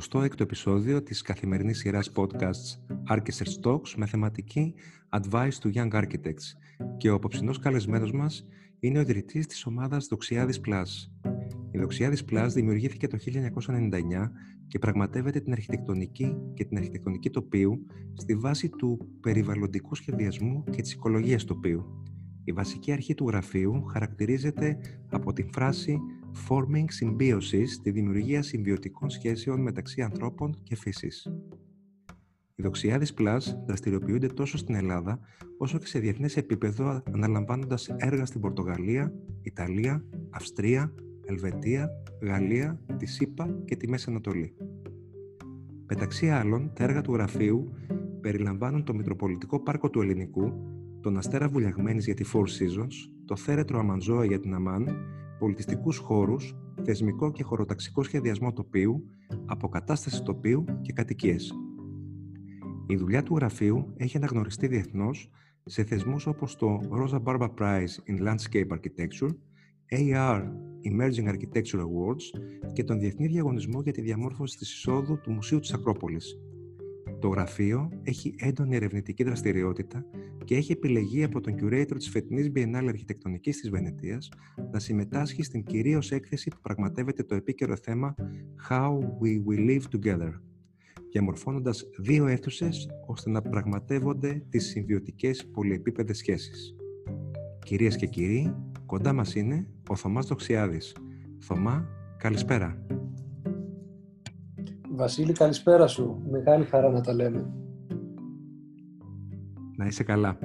26ο επεισόδιο της καθημερινής σειράς podcasts Architects Talks με θεματική Advice to Young Architects και ο απόψινός καλεσμένος μας είναι ο ιδρυτής της ομάδας Δοξιάδης Plus. Η Δοξιάδης Plus δημιουργήθηκε το 1999 και πραγματεύεται την αρχιτεκτονική και την αρχιτεκτονική τοπίου στη βάση του περιβαλλοντικού σχεδιασμού και της οικολογίας τοπίου. Η βασική αρχή του γραφείου χαρακτηρίζεται από την φράση Forming Symbiosis, τη δημιουργία συμβιωτικών σχέσεων μεταξύ ανθρώπων και φύσης. Οι Δοξιάδης Plus δραστηριοποιούνται τόσο στην Ελλάδα, όσο και σε διεθνές επίπεδο, αναλαμβάνοντας έργα στην Πορτογαλία, Ιταλία, Αυστρία, Ελβετία, Γαλλία, τη ΣΥΠΑ και τη Μέση Ανατολή. Μεταξύ άλλων, τα έργα του γραφείου περιλαμβάνουν το Μητροπολιτικό Πάρκο του Ελληνικού, τον Αστέρα Βουλιαγμένης για τη Four Seasons, το Θέρετρο Αμαντζόα για την Αμάν πολιτιστικούς χώρους, θεσμικό και χωροταξικό σχεδιασμό τοπίου, αποκατάσταση τοπίου και κατοικίες. Η δουλειά του γραφείου έχει αναγνωριστεί διεθνώς σε θεσμούς όπως το Rosa Barba Prize in Landscape Architecture, AR Emerging Architecture Awards και τον Διεθνή Διαγωνισμό για τη Διαμόρφωση της Εισόδου του Μουσείου της Ακρόπολης, το γραφείο έχει έντονη ερευνητική δραστηριότητα και έχει επιλεγεί από τον curator της φετινής Biennale Αρχιτεκτονικής της Βενετίας να συμμετάσχει στην κυρίως έκθεση που πραγματεύεται το επίκαιρο θέμα How We Will Live Together, διαμορφώνοντας δύο αίθουσες ώστε να πραγματεύονται τις συμβιωτικές πολυεπίπεδες σχέσεις. Κυρίες και κύριοι, κοντά μας είναι ο Θωμάς Δοξιάδης. Θωμά, καλησπέρα. Βασίλη, καλησπέρα σου. Μεγάλη χαρά να τα λέμε. Να είσαι καλά.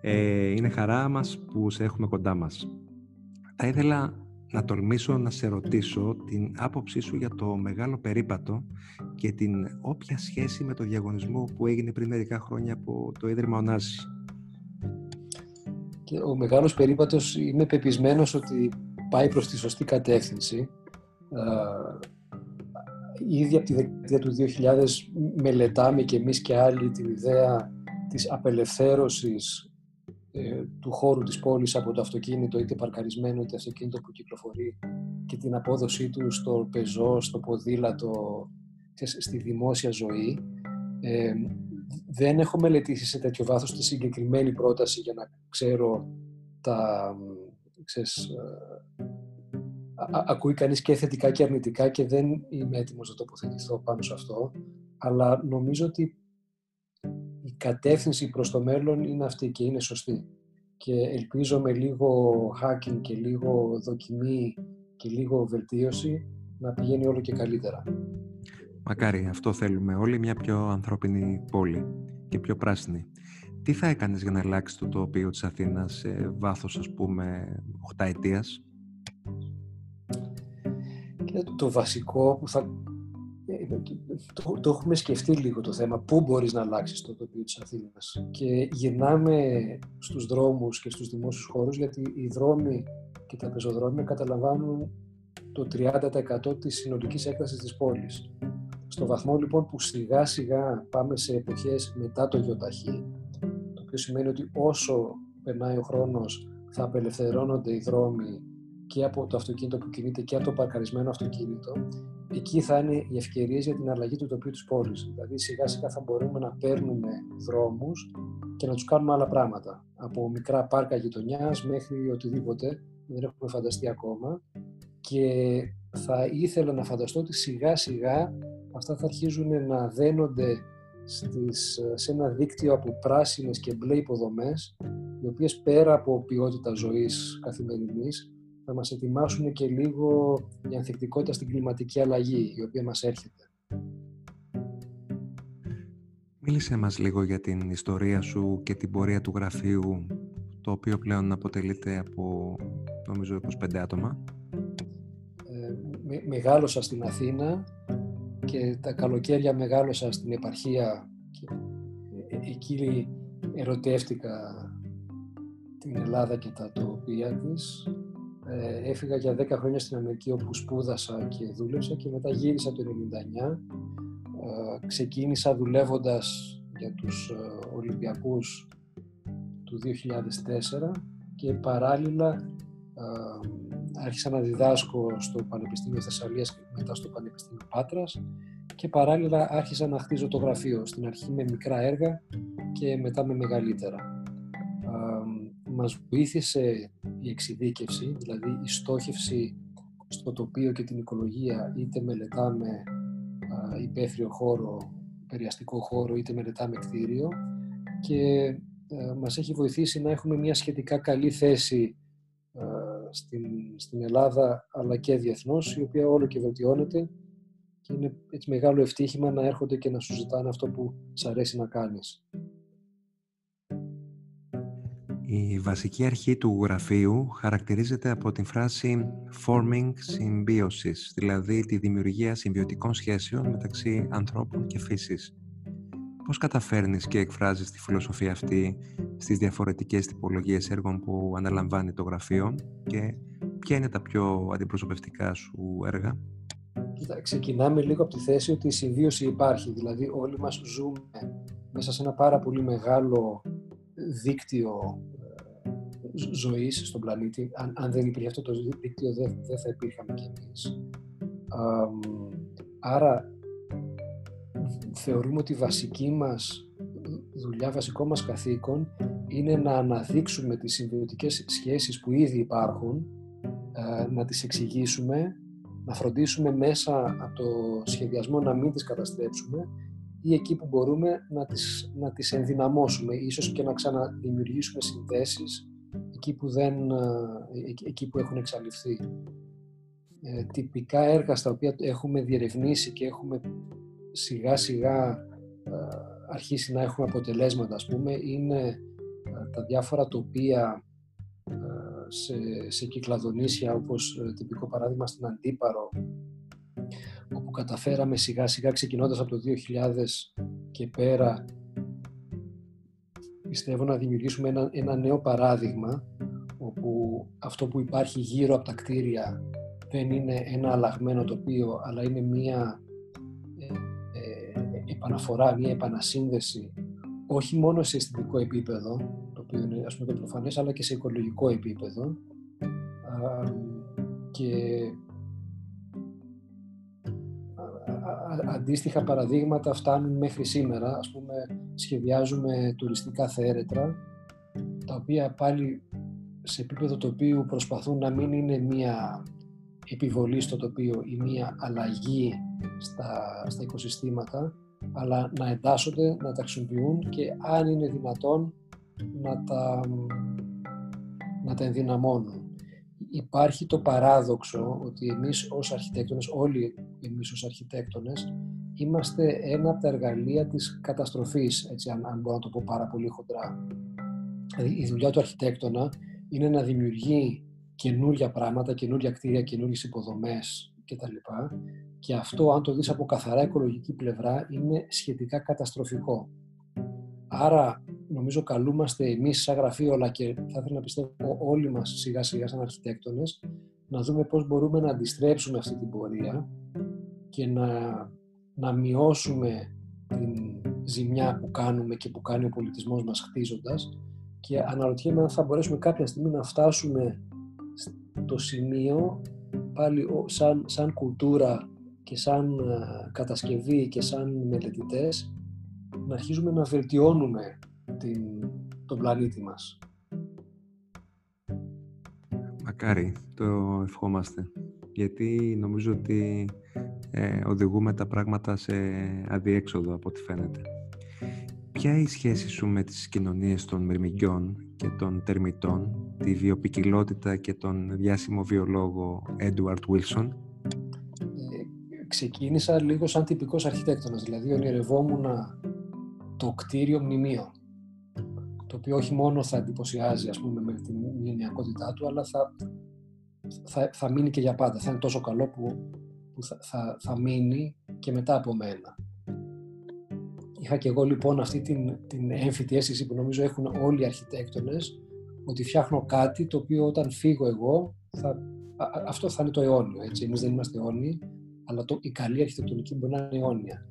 Ε, είναι χαρά μας που σε έχουμε κοντά μας. Θα ήθελα να τολμήσω να σε ρωτήσω την άποψή σου για το μεγάλο περίπατο και την όποια σχέση με το διαγωνισμό που έγινε πριν μερικά χρόνια από το Ίδρυμα Ωνάση. Ο μεγάλος περίπατος είμαι πεπισμένος ότι πάει προς τη σωστή κατεύθυνση ήδη από τη δεκαετία του 2000 μελετάμε και εμείς και άλλοι την ιδέα της απελευθέρωσης ε, του χώρου της πόλης από το αυτοκίνητο είτε παρκαρισμένο είτε αυτοκίνητο που κυκλοφορεί και την απόδοσή του στο πεζό, στο ποδήλατο, στη δημόσια ζωή. Ε, δεν έχω μελετήσει σε τέτοιο βάθος τη συγκεκριμένη πρόταση για να ξέρω τα, ξέρεις, ε, ακούει κανείς και θετικά και αρνητικά και δεν είμαι έτοιμος να τοποθετηθώ πάνω σε αυτό, αλλά νομίζω ότι η κατεύθυνση προς το μέλλον είναι αυτή και είναι σωστή. Και ελπίζω με λίγο hacking και λίγο δοκιμή και λίγο βελτίωση να πηγαίνει όλο και καλύτερα. Μακάρι, αυτό θέλουμε όλοι, μια πιο ανθρώπινη πόλη και πιο πράσινη. Τι θα έκανες για να αλλάξεις το τοπίο της Αθήνας σε βάθος, ας πούμε, 8 ετίας; Το βασικό που θα... Το, το έχουμε σκεφτεί λίγο το θέμα, πού μπορείς να αλλάξεις το τοπίο της Αθήνας. Και γυρνάμε στους δρόμους και στους δημόσιους χώρους, γιατί οι δρόμοι και τα πεζοδρόμια καταλαμβάνουν το 30% της συνολικής έκτασης της πόλης. Στο βαθμό λοιπόν που σιγά σιγά πάμε σε εποχές μετά το γεωταχή, το οποίο σημαίνει ότι όσο περνάει ο χρόνος θα απελευθερώνονται οι δρόμοι και από το αυτοκίνητο που κινείται και από το παρκαρισμένο αυτοκίνητο, εκεί θα είναι οι ευκαιρίες για την αλλαγή του τοπίου της πόλης. Δηλαδή, σιγά σιγά θα μπορούμε να παίρνουμε δρόμους και να τους κάνουμε άλλα πράγματα. Από μικρά πάρκα γειτονιάς μέχρι οτιδήποτε, δεν έχουμε φανταστεί ακόμα. Και θα ήθελα να φανταστώ ότι σιγά σιγά αυτά θα αρχίζουν να δένονται στις, σε ένα δίκτυο από πράσινες και μπλε υποδομές, οι οποίες πέρα από ποιότητα ζωής καθημερινής, θα μας ετοιμάσουν και λίγο η ανθεκτικότητα στην κλιματική αλλαγή η οποία μας έρχεται. Μίλησε μας λίγο για την ιστορία σου και την πορεία του γραφείου το οποίο πλέον αποτελείται από νομίζω 25 άτομα. Ε, με, μεγάλωσα στην Αθήνα και τα καλοκαίρια μεγάλωσα στην επαρχία και ε, ε, εκεί ερωτεύτηκα την Ελλάδα και τα τοπία της ε, έφυγα για 10 χρόνια στην Αμερική όπου σπούδασα και δούλεψα και μετά γύρισα το 1999. Ε, ξεκίνησα δουλεύοντας για τους ε, Ολυμπιακούς του 2004 και παράλληλα άρχισα να διδάσκω στο Πανεπιστήμιο Θεσσαλίας και μετά στο Πανεπιστήμιο Πάτρας και παράλληλα άρχισα να χτίζω το γραφείο, στην αρχή με μικρά έργα και μετά με μεγαλύτερα. Μας βοήθησε η εξειδίκευση, δηλαδή η στόχευση στο τοπίο και την οικολογία, είτε μελετάμε υπαίθριο χώρο, περιαστικό χώρο, είτε μελετάμε κτίριο και μας έχει βοηθήσει να έχουμε μια σχετικά καλή θέση στην, στην Ελλάδα αλλά και διεθνώς, η οποία όλο και βελτιώνεται και είναι έτσι μεγάλο ευτύχημα να έρχονται και να σου ζητάνε αυτό που σ' αρέσει να κάνεις. Η βασική αρχή του γραφείου χαρακτηρίζεται από την φράση «forming symbiosis», δηλαδή τη δημιουργία συμβιωτικών σχέσεων μεταξύ ανθρώπων και φύσης. Πώς καταφέρνεις και εκφράζεις τη φιλοσοφία αυτή στις διαφορετικές τυπολογίες έργων που αναλαμβάνει το γραφείο και ποια είναι τα πιο αντιπροσωπευτικά σου έργα; ξεκινάμε λίγο από τη θέση ότι η συμβίωση υπάρχει, δηλαδή όλοι μας ζούμε μέσα σε ένα πάρα πολύ μεγάλο δίκτυο ζωής στον πλανήτη. Αν, αν δεν υπήρχε αυτό το δίκτυο δεν, δεν θα υπήρχαμε κι εμείς. άρα θεωρούμε ότι η βασική μας δουλειά, βασικό μας καθήκον είναι να αναδείξουμε τις συμβιωτικές σχέσεις που ήδη υπάρχουν, ε, να τις εξηγήσουμε, να φροντίσουμε μέσα από το σχεδιασμό να μην τις καταστρέψουμε ή εκεί που μπορούμε να τις, να τις ενδυναμώσουμε, ίσως και να ξαναδημιουργήσουμε συνδέσεις εκεί που, δεν, ε, εκεί που έχουν εξαλειφθεί. Ε, τυπικά έργα στα οποία έχουμε διερευνήσει και έχουμε σιγά σιγά ε, αρχίσει να έχουμε αποτελέσματα ας πούμε είναι ε, τα διάφορα τοπία σε, σε κυκλαδονήσια όπως τυπικό παράδειγμα στην Αντίπαρο όπου καταφέραμε σιγά σιγά ξεκινώντας από το 2000 και πέρα πιστεύω να δημιουργήσουμε ένα, ένα νέο παράδειγμα όπου αυτό που υπάρχει γύρω από τα κτίρια δεν είναι ένα αλλαγμένο τοπίο αλλά είναι μία ε, ε, επαναφορά, μία επανασύνδεση όχι μόνο σε αισθητικό επίπεδο το οποίο είναι ας πούμε το προφανές αλλά και σε οικολογικό επίπεδο. Και αντίστοιχα παραδείγματα φτάνουν μέχρι σήμερα. Ας πούμε, σχεδιάζουμε τουριστικά θέρετρα, τα οποία πάλι σε επίπεδο τοπίου προσπαθούν να μην είναι μία επιβολή στο τοπίο ή μία αλλαγή στα, στα οικοσυστήματα, αλλά να εντάσσονται, να τα χρησιμοποιούν και αν είναι δυνατόν να τα, να τα ενδυναμώνουν υπάρχει το παράδοξο ότι εμείς ως αρχιτέκτονες, όλοι εμείς ως αρχιτέκτονες, είμαστε ένα από τα εργαλεία της καταστροφής, έτσι, αν, αν μπορώ να το πω πάρα πολύ χοντρά. Δηλαδή, η δουλειά του αρχιτέκτονα είναι να δημιουργεί καινούργια πράγματα, καινούργια κτίρια, καινούργιες υποδομές κτλ. Και αυτό, αν το δεις από καθαρά οικολογική πλευρά, είναι σχετικά καταστροφικό. Άρα νομίζω καλούμαστε εμείς σαν γραφείο αλλά και θα ήθελα να πιστεύω όλοι μας σιγά σιγά σαν αρχιτέκτονες να δούμε πώς μπορούμε να αντιστρέψουμε αυτή την πορεία και να, να μειώσουμε την ζημιά που κάνουμε και που κάνει ο πολιτισμός μας χτίζοντας. Και αναρωτιέμαι αν θα μπορέσουμε κάποια στιγμή να φτάσουμε στο σημείο πάλι σαν, σαν κουλτούρα και σαν ε, κατασκευή και σαν μελετητές να αρχίζουμε να βελτιώνουμε την, τον πλανήτη μας. Μακάρι, το ευχόμαστε. Γιατί νομίζω ότι ε, οδηγούμε τα πράγματα σε αδιέξοδο από ό,τι φαίνεται. Ποια είναι η σχέση σου με τις κοινωνίες των μυρμηγκιών και των τερμητών, τη βιοπικιλότητα και τον διάσημο βιολόγο Edward Wilson; Ε, ξεκίνησα λίγο σαν τυπικός αρχιτέκτονας, δηλαδή ονειρευόμουν το κτίριο μνημείο το οποίο όχι μόνο θα εντυπωσιάζει ας πούμε, με την μνημιακότητά του, αλλά θα, θα, θα μείνει και για πάντα. Θα είναι τόσο καλό που, που θα, θα, θα μείνει και μετά από μένα. Είχα και εγώ λοιπόν αυτή την, την έμφυτη αίσθηση που νομίζω έχουν όλοι οι αρχιτέκτονες, ότι φτιάχνω κάτι το οποίο όταν φύγω εγώ, θα, αυτό θα είναι το αιώνιο. Έτσι. Εμείς δεν είμαστε αιώνιοι, αλλά το, η καλή αρχιτεκτονική μπορεί να είναι αιώνια.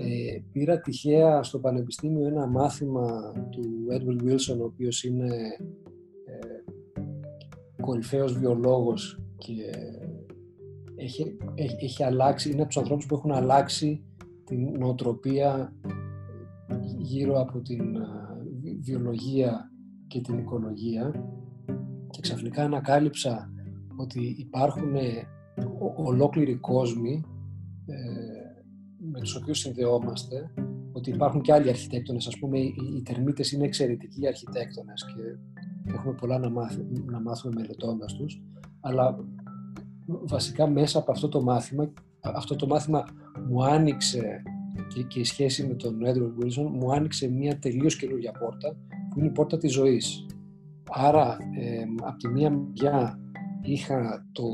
Ε, πήρα τυχαία στο Πανεπιστήμιο ένα μάθημα του Edward Wilson, ο οποίος είναι ε, κορυφαίος βιολόγος και έχει, έχει, έχει αλλάξει, είναι από τους ανθρώπους που έχουν αλλάξει την νοοτροπία γύρω από την βιολογία και την οικολογία. Και ξαφνικά ανακάλυψα ότι υπάρχουν ολόκληροι κόσμοι ε, με τους οποίους συνδεόμαστε, ότι υπάρχουν και άλλοι αρχιτέκτονες, ας πούμε οι, οι τερμίτες είναι εξαιρετικοί αρχιτέκτονες και έχουμε πολλά να, να μάθουμε μελετώντας τους, αλλά βασικά μέσα από αυτό το μάθημα, αυτό το μάθημα μου άνοιξε και, και η σχέση με τον Edward Wilson μου άνοιξε μια τελείως καινούργια πόρτα που είναι η πόρτα της ζωής. Άρα, ε, από τη μία μεριά είχα το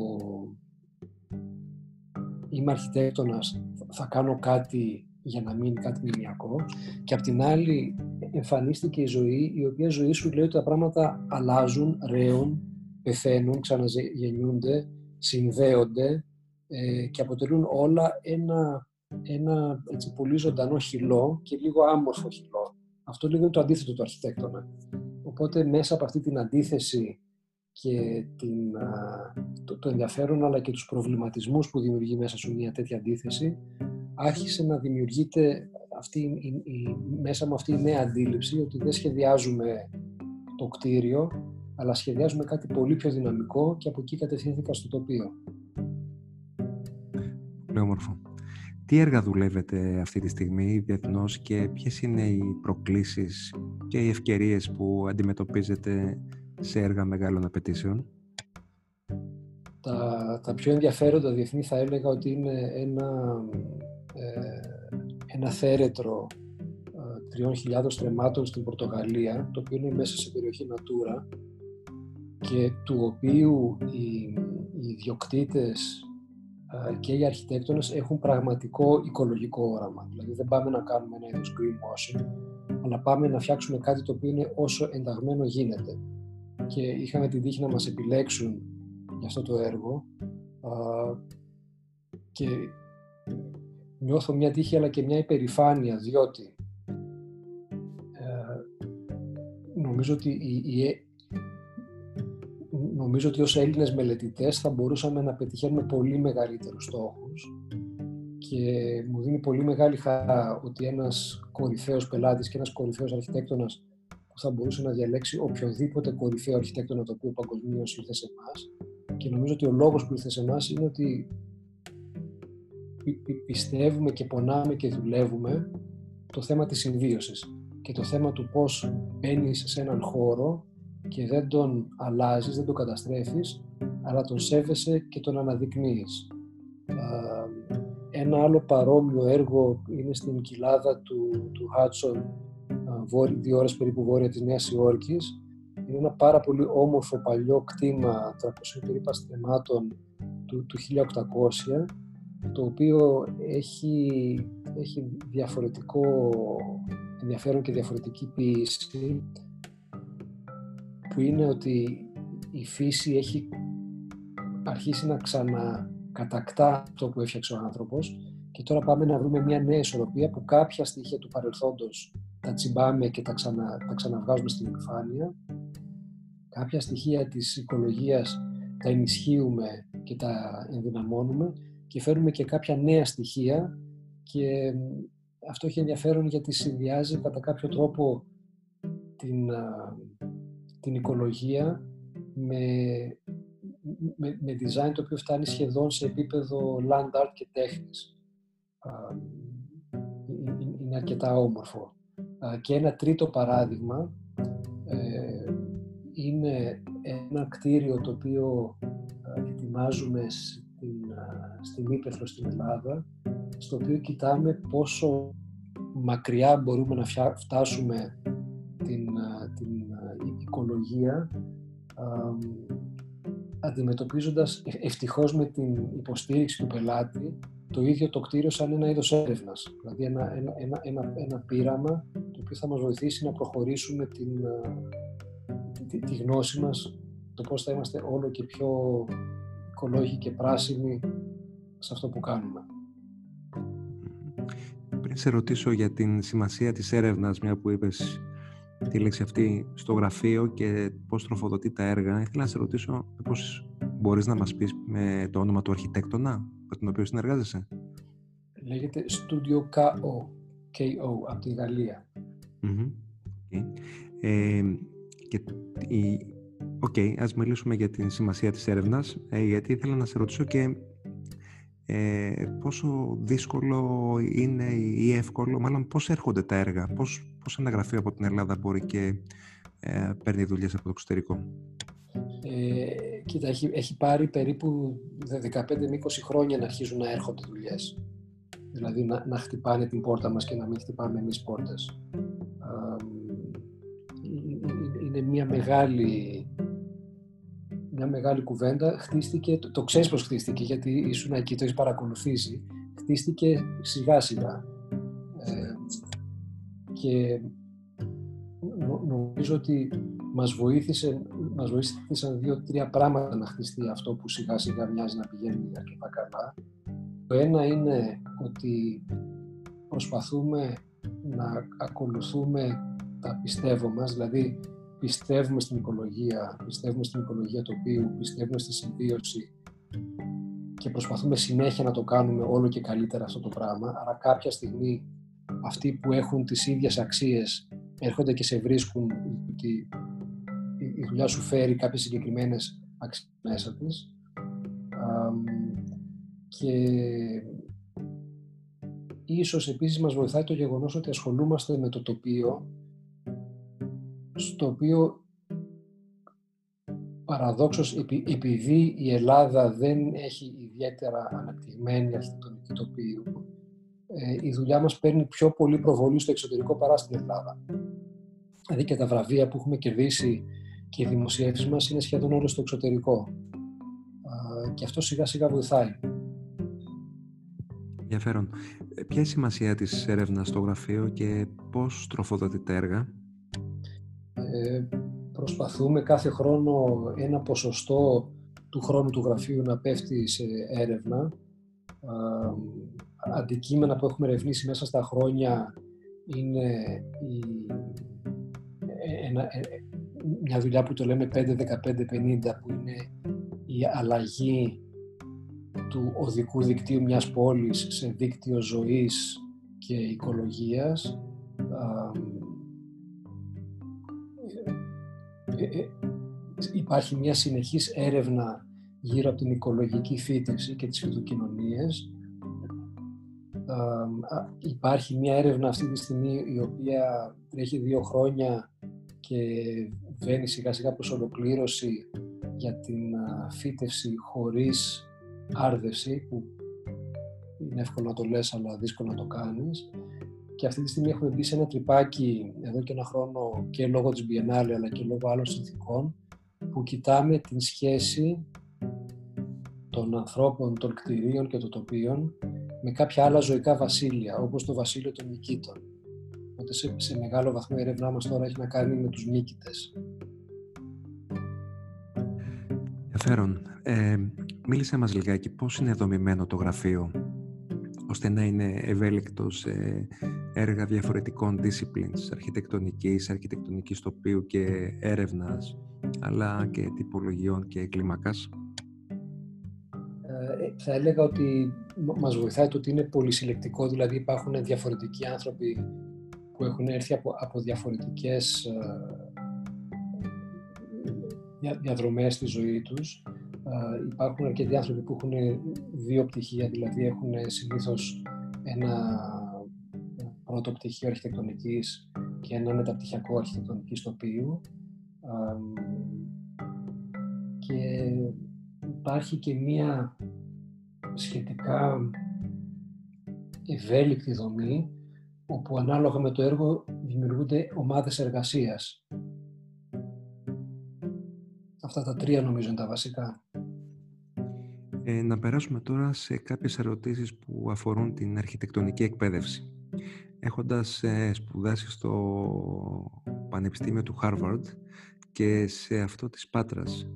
είμαι αρχιτέκτονας, θα κάνω κάτι για να μείνει κάτι μηνιακό και απ' την άλλη εμφανίστηκε η ζωή, η οποία ζωή σου λέει ότι τα πράγματα αλλάζουν, ρέουν, πεθαίνουν, ξαναγεννιούνται, συνδέονται ε, και αποτελούν όλα ένα, ένα έτσι, πολύ ζωντανό χυλό και λίγο άμορφο χυλό. Αυτό λίγο είναι το αντίθετο του αρχιτέκτονα. Οπότε μέσα από αυτή την αντίθεση και την, το, το ενδιαφέρον αλλά και τους προβληματισμούς που δημιουργεί μέσα σου μια τέτοια αντίθεση άρχισε να δημιουργείται αυτή, η, η, μέσα με αυτή η νέα αντίληψη ότι δεν σχεδιάζουμε το κτίριο αλλά σχεδιάζουμε κάτι πολύ πιο δυναμικό και από εκεί κατευθύνθηκα στο τοπίο. Πολύ όμορφο. Τι έργα δουλεύετε αυτή τη στιγμή διεθνώς και ποιες είναι οι προκλήσεις και οι ευκαιρίες που αντιμετωπίζετε σε έργα μεγάλων απαιτήσεων. Τα, τα πιο ενδιαφέροντα διεθνή θα έλεγα ότι είναι ένα, ε, ένα θέρετρο ε, 3.000 στρεμμάτων στην Πορτογαλία, το οποίο είναι μέσα σε περιοχή Natura και του οποίου οι, οι ιδιοκτήτες ε, και οι αρχιτέκτονες έχουν πραγματικό οικολογικό όραμα. Δηλαδή δεν πάμε να κάνουμε ένα είδος greenwashing, αλλά πάμε να φτιάξουμε κάτι το οποίο είναι όσο ενταγμένο γίνεται και είχαμε την τύχη να μας επιλέξουν για αυτό το έργο και νιώθω μια τύχη αλλά και μια υπερηφάνεια διότι ε, νομίζω ότι η, νομίζω ότι ως Έλληνες μελετητές θα μπορούσαμε να πετυχαίνουμε πολύ μεγαλύτερους στόχους και μου δίνει πολύ μεγάλη χαρά ότι ένας κορυφαίος πελάτης και ένας κορυφαίος αρχιτέκτονας που θα μπορούσε να διαλέξει οποιοδήποτε κορυφαίο αρχιτέκτονα το οποίο παγκοσμίως ήρθε σε εμάς. Και νομίζω ότι ο λόγος που ήρθε σε εμάς είναι ότι πιστεύουμε και πονάμε και δουλεύουμε το θέμα της συμβίωσης και το θέμα του πώς μπαίνεις σε έναν χώρο και δεν τον αλλάζεις, δεν τον καταστρέφεις, αλλά τον σέβεσαι και τον αναδεικνύεις. Ένα άλλο παρόμοιο έργο είναι στην κοιλάδα του, του Hudson δύο ώρες περίπου βόρεια της Νέας Υόρκης. Είναι ένα πάρα πολύ όμορφο παλιό κτήμα 300 περίπου στεμάτων του, του 1800 το οποίο έχει, έχει διαφορετικό ενδιαφέρον και διαφορετική ποιήση που είναι ότι η φύση έχει αρχίσει να ξανακατακτά αυτό που έφτιαξε ο άνθρωπος και τώρα πάμε να βρούμε μια νέα ισορροπία που κάποια στοιχεία του παρελθόντος τα τσιμπάμε και τα, ξανα, τα ξαναβγάζουμε στην επιφάνεια. Κάποια στοιχεία της οικολογίας τα ενισχύουμε και τα ενδυναμώνουμε και φέρουμε και κάποια νέα στοιχεία και αυτό έχει ενδιαφέρον γιατί συνδυάζει κατά κάποιο τρόπο την, την οικολογία με, με, με design το οποίο φτάνει σχεδόν σε επίπεδο land art και τέχνης. Είναι αρκετά όμορφο. Και ένα τρίτο παράδειγμα ε, είναι ένα κτίριο το οποίο ετοιμάζουμε στην, στην Ήπεθρο στην Ελλάδα, στο οποίο κοιτάμε πόσο μακριά μπορούμε να φτάσουμε την, την οικολογία αντιμετωπίζοντας ε, ευτυχώς με την υποστήριξη του πελάτη το ίδιο το κτίριο σαν ένα είδος έρευνας, δηλαδή ένα, ένα, ένα, ένα, ένα πείραμα το οποίο θα μας βοηθήσει να προχωρήσουμε την, τη, τη, γνώση μας, το πώς θα είμαστε όλο και πιο οικολόγοι και πράσινοι σε αυτό που κάνουμε. Πριν σε ρωτήσω για την σημασία της έρευνας, μια που είπες τη λέξη αυτή στο γραφείο και πώς τροφοδοτεί τα έργα, ήθελα να σε ρωτήσω πώς μπορείς να μας πεις με το όνομα του αρχιτέκτονα με τον οποίο συνεργάζεσαι; λέγεται Studio KO, KO από τη Γαλλία. Mm-hmm. Ε, και η, OK, okay, ας μιλήσουμε για την σημασία της έρευνας, ε, γιατί ήθελα να σε ρωτήσω και ε, πόσο δύσκολο είναι ή εύκολο, μάλλον πώς έρχονται τα έργα, πώς, πώς ένα γραφείο από την Ελλάδα μπορεί και ε, παίρνει δουλειές από το εξωτερικό; Ε, κοίτα, έχει, έχει πάρει περίπου 15 με 20 χρόνια να αρχίζουν να έρχονται δουλειές. Δηλαδή να, να χτυπάνε την πόρτα μας και να μην χτυπάμε εμείς πόρτες. είναι μια μεγάλη μια μεγάλη κουβέντα. Χτίστηκε, το, το ξέρεις πώ χτίστηκε, γιατί ήσουν εκεί, το έχεις παρακολουθήσει. Χτίστηκε σιγά σιγά. Ε, και νομίζω ότι μας, βοήθησε, μας βοήθησαν δύο-τρία πράγματα να χτιστεί αυτό που σιγά σιγά μοιάζει να πηγαίνει αρκετά καλά. Το ένα είναι ότι προσπαθούμε να ακολουθούμε τα πιστεύω μας, δηλαδή πιστεύουμε στην οικολογία, πιστεύουμε στην οικολογία τοπίου, πιστεύουμε στη συμβίωση και προσπαθούμε συνέχεια να το κάνουμε όλο και καλύτερα αυτό το πράγμα, αλλά κάποια στιγμή αυτοί που έχουν τις ίδιες αξίες έρχονται και σε βρίσκουν ότι η δουλειά σου φέρει κάποιες συγκεκριμένες αξίες μέσα της και ίσως επίσης μας βοηθάει το γεγονός ότι ασχολούμαστε με το τοπίο στο οποίο παραδόξως επειδή η Ελλάδα δεν έχει ιδιαίτερα αναπτυγμένη αρχιτεκτονική τοπίου, ε, η δουλειά μας παίρνει πιο πολύ προβολή στο εξωτερικό παρά στην Ελλάδα. Δηλαδή και τα βραβεία που έχουμε κερδίσει και οι δημοσιεύσεις μας είναι σχεδόν όλο στο εξωτερικό. Και αυτό σιγά σιγά βοηθάει. Ενδιαφέρον. Ε, ποια είναι η σημασία της έρευνας στο γραφείο και πώς τροφοδοτεί τα έργα; Ε, προσπαθούμε κάθε χρόνο ένα ποσοστό του χρόνου του γραφείου να πέφτει σε έρευνα. Αντικείμενα που έχουμε ερευνήσει μέσα στα χρόνια είναι η, ένα, μια δουλειά που το λέμε 5-15-50 που είναι η αλλαγή του οδικού δικτύου μιας πόλης σε δίκτυο ζωής και οικολογίας Ε, ε, υπάρχει μια συνεχής έρευνα γύρω από την οικολογική φύτευση και τις φυτοκοινωνίες. Υπάρχει μια έρευνα αυτή τη στιγμή η οποία τρέχει δύο χρόνια και βαίνει σιγά σιγά προς ολοκλήρωση για την φύτευση χωρίς άρδευση που είναι εύκολο να το λες αλλά δύσκολο να το κάνεις και αυτή τη στιγμή έχουμε μπει σε ένα τρυπάκι εδώ και ένα χρόνο και λόγω της Biennale αλλά και λόγω άλλων συνθήκων που κοιτάμε την σχέση των ανθρώπων, των κτηρίων και των τοπίων με κάποια άλλα ζωικά βασίλεια, όπως το βασίλειο των Νικήτων. Οπότε σε, σε μεγάλο βαθμό η έρευνά μας τώρα έχει να κάνει με τους Νίκητες. Ενδιαφέρον. Ε, μίλησε μας λιγάκι πώς είναι δομημένο το γραφείο ώστε να είναι ευέλικτος σε έργα διαφορετικών disciplines, αρχιτεκτονικής, αρχιτεκτονικής τοπίου και έρευνας, αλλά και τυπολογιών και κλίμακας. Ε, θα έλεγα ότι μας βοηθάει το ότι είναι πολυσυλλεκτικό, δηλαδή υπάρχουν διαφορετικοί άνθρωποι που έχουν έρθει από, από διαφορετικές ε, διαδρομές στη ζωή τους υπάρχουν αρκετοί άνθρωποι που έχουν δύο πτυχία, δηλαδή έχουν συνήθως ένα πρώτο πτυχίο αρχιτεκτονικής και ένα μεταπτυχιακό αρχιτεκτονικής τοπίου και υπάρχει και μία σχετικά ευέλικτη δομή όπου ανάλογα με το έργο δημιουργούνται ομάδες εργασίας. Αυτά τα τρία νομίζω είναι τα βασικά. Ε, να περάσουμε τώρα σε κάποιες ερωτήσεις που αφορούν την αρχιτεκτονική εκπαίδευση. Έχοντας ε, σπουδάσει στο Πανεπιστήμιο του Harvard και σε αυτό της Πάτρας,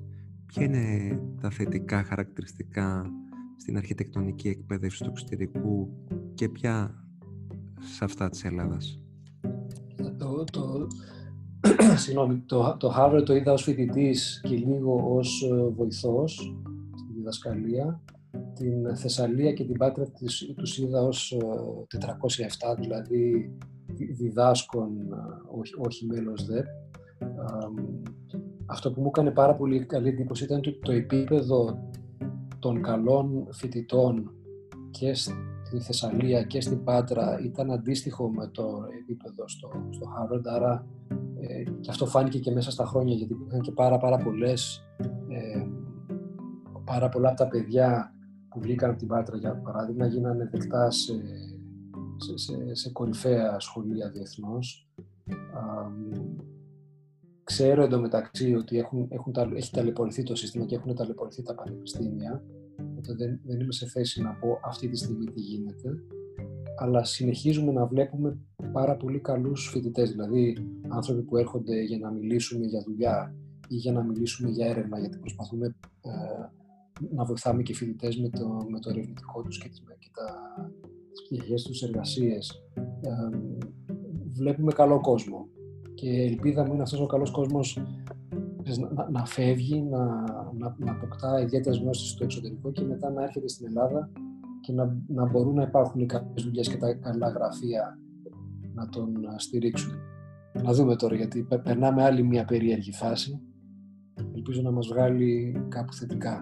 ποια είναι τα θετικά χαρακτηριστικά στην αρχιτεκτονική εκπαίδευση του εξωτερικού και ποια σε αυτά της Ελλάδας; Το, το, το, το Harvard το είδα ως φοιτητής και λίγο ως ε, βοηθός διδασκαλία. την Θεσσαλία και την Πάτρα της, τους είδα ως 407, δηλαδή διδάσκων, όχι, όχι μέλος ΔΕΠ. Αυτό που μου έκανε πάρα πολύ καλή εντύπωση ήταν ότι το επίπεδο των καλών φοιτητών και στη Θεσσαλία και στην Πάτρα ήταν αντίστοιχο με το επίπεδο στο, στο Harvard, άρα ε, και αυτό φάνηκε και μέσα στα χρόνια γιατί υπήρχαν και πάρα πάρα πολλές ε, πάρα πολλά από τα παιδιά που βγήκαν από την Πάτρα για παράδειγμα γίνανε δεκτά σε, σε, σε, σε κορυφαία σχολεία διεθνώς. Ξέρω εντωμεταξύ ότι έχουν, έχουν, έχει ταλαιπωρηθεί το σύστημα και έχουν ταλαιπωρηθεί τα πανεπιστήμια οπότε δεν, δεν είμαι σε θέση να πω αυτή τη στιγμή τι γίνεται, αλλά συνεχίζουμε να βλέπουμε πάρα πολύ καλούς φοιτητές, δηλαδή άνθρωποι που έρχονται για να μιλήσουμε για δουλειά ή για να μιλήσουμε για έρευνα, γιατί προσπαθούμε ε, να βοηθάμε και φοιτητές με το, με το ερευνητικό τους και, τις, και τα, τις πτυχές τους εργασίες. Ε, βλέπουμε καλό κόσμο και ελπίδα μου είναι αυτός ο καλός κόσμος να, να φεύγει, να, να, να αποκτά ιδιαίτερες γνώσεις στο εξωτερικό και μετά να έρχεται στην Ελλάδα και να, να μπορούν να υπάρχουν οι καλές δουλειές και τα καλά γραφεία να τον στηρίξουν. Να δούμε τώρα, γιατί περνάμε άλλη μια περίεργη φάση. Ελπίζω να μας βγάλει κάπου θετικά.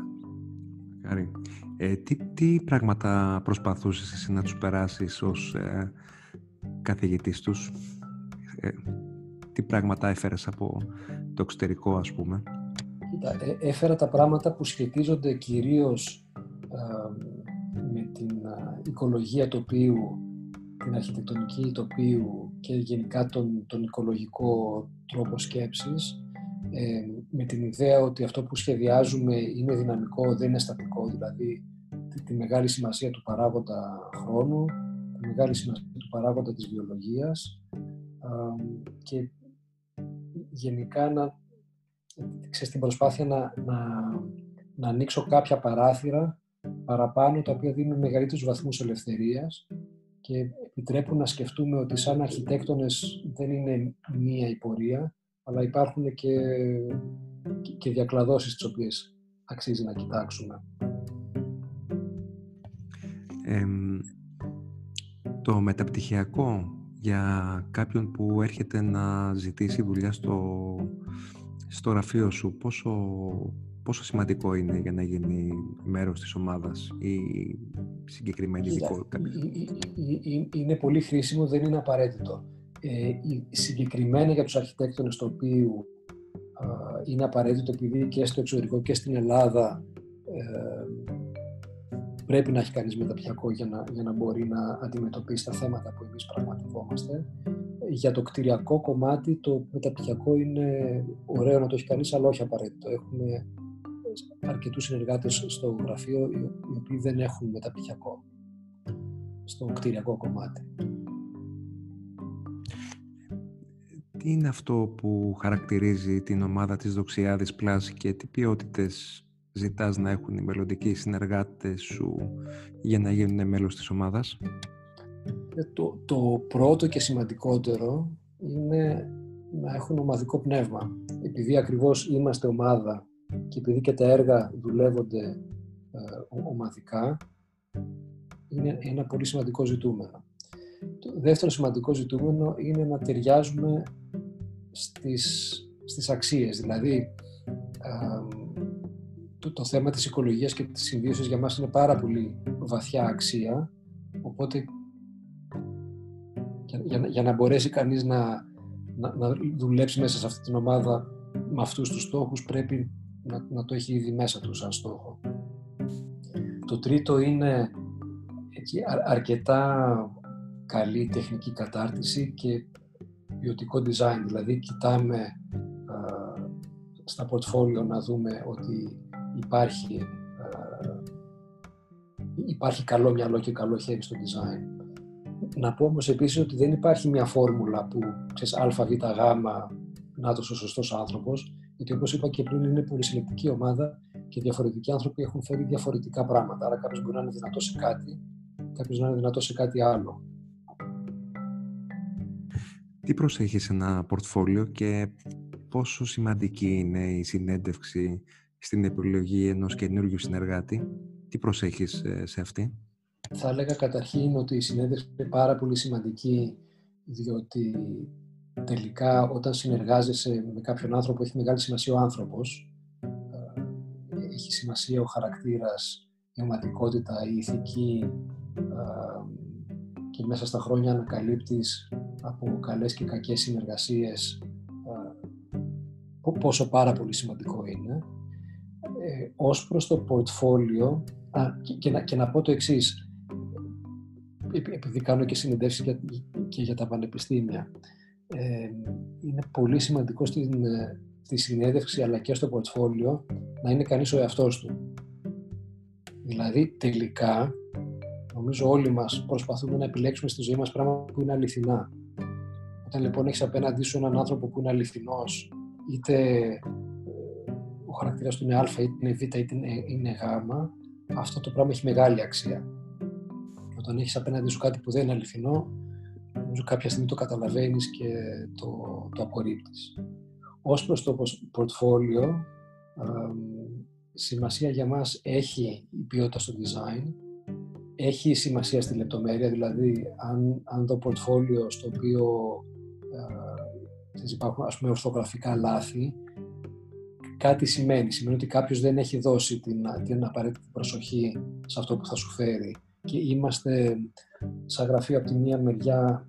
Μακάρι. Ε, τι, τι πράγματα προσπαθούσες εσύ να τους περάσεις ως ε, καθηγητής τους; Ε, τι πράγματα έφερες από το εξωτερικό ας πούμε; Κοίτα, ε, έφερα τα πράγματα που σχετίζονται κυρίως με την οικολογία τοπίου, την αρχιτεκτονική τοπίου και γενικά τον, τον οικολογικό τρόπο σκέψης ε, με την ιδέα ότι αυτό που σχεδιάζουμε είναι δυναμικό, δεν είναι στατικό, δηλαδή τη, μεγάλη σημασία του παράγοντα χρόνου, τη μεγάλη σημασία του παράγοντα της βιολογίας και γενικά να, ξέρεις, την προσπάθεια να, να, να ανοίξω κάποια παράθυρα παραπάνω τα οποία δίνουν μεγαλύτερους βαθμούς ελευθερίας και επιτρέπουν να σκεφτούμε ότι σαν αρχιτέκτονες δεν είναι μία η πορεία, αλλά υπάρχουν και, και διακλαδώσεις τις οποίες αξίζει να κοιτάξουμε. το μεταπτυχιακό για κάποιον που έρχεται να ζητήσει δουλειά στο, στο γραφείο σου, πόσο, πόσο σημαντικό είναι για να γίνει μέρος της ομάδας ή συγκεκριμένη δικό Είναι πολύ χρήσιμο, δεν είναι απαραίτητο. Ε, συγκεκριμένα για τους αρχιτέκτονες το οποίο είναι απαραίτητο επειδή και στο εξωτερικό και στην Ελλάδα ε, πρέπει να έχει κανείς μεταπτυχιακό για να, για να μπορεί να αντιμετωπίσει τα θέματα που εμείς πραγματευόμαστε. Για το κτηριακό κομμάτι το μεταπτυχιακό είναι ωραίο να το έχει κανείς, αλλά όχι απαραίτητο. Έχουμε αρκετούς συνεργάτες στο γραφείο οι οποίοι δεν έχουν μεταπτυχιακό στο κτηριακό κομμάτι. Τι είναι αυτό που χαρακτηρίζει την ομάδα της Δοξιάδης Plus και τι ποιότητες ζητάς να έχουν οι μελλοντικοί συνεργάτες σου για να γίνουν μέλος της ομάδας; Ε, το, το πρώτο και σημαντικότερο είναι να έχουν ομαδικό πνεύμα. Επειδή ακριβώς είμαστε ομάδα και επειδή και τα έργα δουλεύονται ε, ομαδικά, είναι ένα πολύ σημαντικό ζητούμενο. Το δεύτερο σημαντικό ζητούμενο είναι να ταιριάζουμε στις, στις αξίες. Δηλαδή, το, το θέμα της οικολογίας και της συμβίωσης για μας είναι πάρα πολύ βαθιά αξία, οπότε για, για, να μπορέσει κανείς να, να, να, δουλέψει μέσα σε αυτή την ομάδα με αυτούς τους στόχους πρέπει να, να το έχει ήδη μέσα του σαν στόχο. Το τρίτο είναι έτσι, αρκετά καλή τεχνική κατάρτιση και ποιοτικό design, δηλαδή κοιτάμε στα portfolio να δούμε ότι υπάρχει, ε, υπάρχει καλό μυαλό και καλό χέρι στο design. Να πω όμως επίσης ότι δεν υπάρχει μια φόρμουλα που ξέρεις α, β, γ, να το ο σωστός άνθρωπος, γιατί όπως είπα και πριν είναι πολυσυλλεκτική ομάδα και διαφορετικοί άνθρωποι έχουν φέρει διαφορετικά πράγματα. Άρα κάποιος μπορεί να είναι δυνατός σε κάτι, κάποιος να είναι δυνατός σε κάτι άλλο. Τι προσέχεις ένα πορτφόλιο και πόσο σημαντική είναι η συνέντευξη στην επιλογή ενός καινούργιου συνεργάτη; Τι προσέχεις ε, σε αυτή; Θα έλεγα καταρχήν ότι η συνέντευξη είναι πάρα πολύ σημαντική διότι τελικά όταν συνεργάζεσαι με κάποιον άνθρωπο έχει μεγάλη σημασία ο άνθρωπος. Ε, έχει σημασία ο χαρακτήρας, η ομαδικότητα, η ηθική και μέσα στα χρόνια ανακαλύπτεις από καλές και κακές συνεργασίες πόσο πάρα πολύ σημαντικό είναι. Ε, ως προς το πορτφόλιο, και, να, και να πω το εξής, επειδή κάνω και συνεντεύσεις για, και για τα πανεπιστήμια, ε, είναι πολύ σημαντικό στην, ε, στη συνέντευξη αλλά και στο πορτφόλιο να είναι κανείς ο εαυτός του. Δηλαδή τελικά νομίζω όλοι μας προσπαθούμε να επιλέξουμε στη ζωή μας πράγματα που είναι αληθινά. Όταν λοιπόν έχεις απέναντί σου έναν άνθρωπο που είναι αληθινός είτε ε, ο χαρακτήρας του είναι α, είτε είναι β, είτε είναι γ, αυτό το πράγμα έχει μεγάλη αξία. Όταν έχεις απέναντι σου κάτι που δεν είναι αληθινό, νομίζω κάποια στιγμή το καταλαβαίνεις και το, το απορρίπτεις. Ως προς το πορτφόλιο, σημασία για μας έχει η ποιότητα στο design, έχει σημασία στη λεπτομέρεια, δηλαδή αν, αν το πορτφόλιο στο οποίο υπάρχουν ας πούμε ορθογραφικά λάθη, κάτι σημαίνει. Σημαίνει ότι κάποιος δεν έχει δώσει την, την απαραίτητη προσοχή σε αυτό που θα σου φέρει και είμαστε σαν γραφείο από τη μία μεριά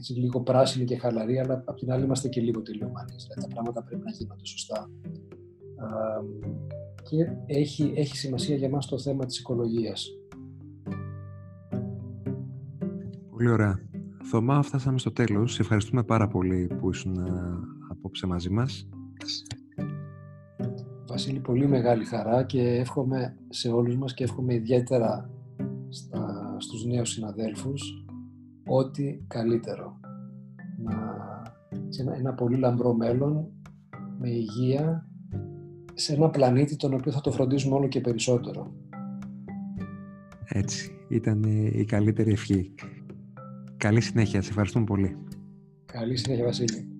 έτσι λίγο πράσινη και χαλαρή, αλλά από την άλλη είμαστε και λίγο τελειωμένοι. Δηλαδή τα πράγματα πρέπει να γίνονται σωστά. Και έχει, έχει σημασία για μας το θέμα της οικολογίας. Πολύ ωραία. Θωμά, φτάσαμε στο τέλος. Σε ευχαριστούμε πάρα πολύ που ήσουν ε, απόψε μαζί μας. Βασίλη, πολύ μεγάλη χαρά και εύχομαι σε όλους μας και εύχομαι ιδιαίτερα στα, στους νέους συναδέλφους ό,τι καλύτερο. Να, σε ένα, ένα πολύ λαμπρό μέλλον, με υγεία, σε ένα πλανήτη τον οποίο θα το φροντίζουμε όλο και περισσότερο. Έτσι, ήταν η καλύτερη ευχή. Καλή συνέχεια. Σε ευχαριστούμε πολύ. Καλή συνέχεια, Βασίλη.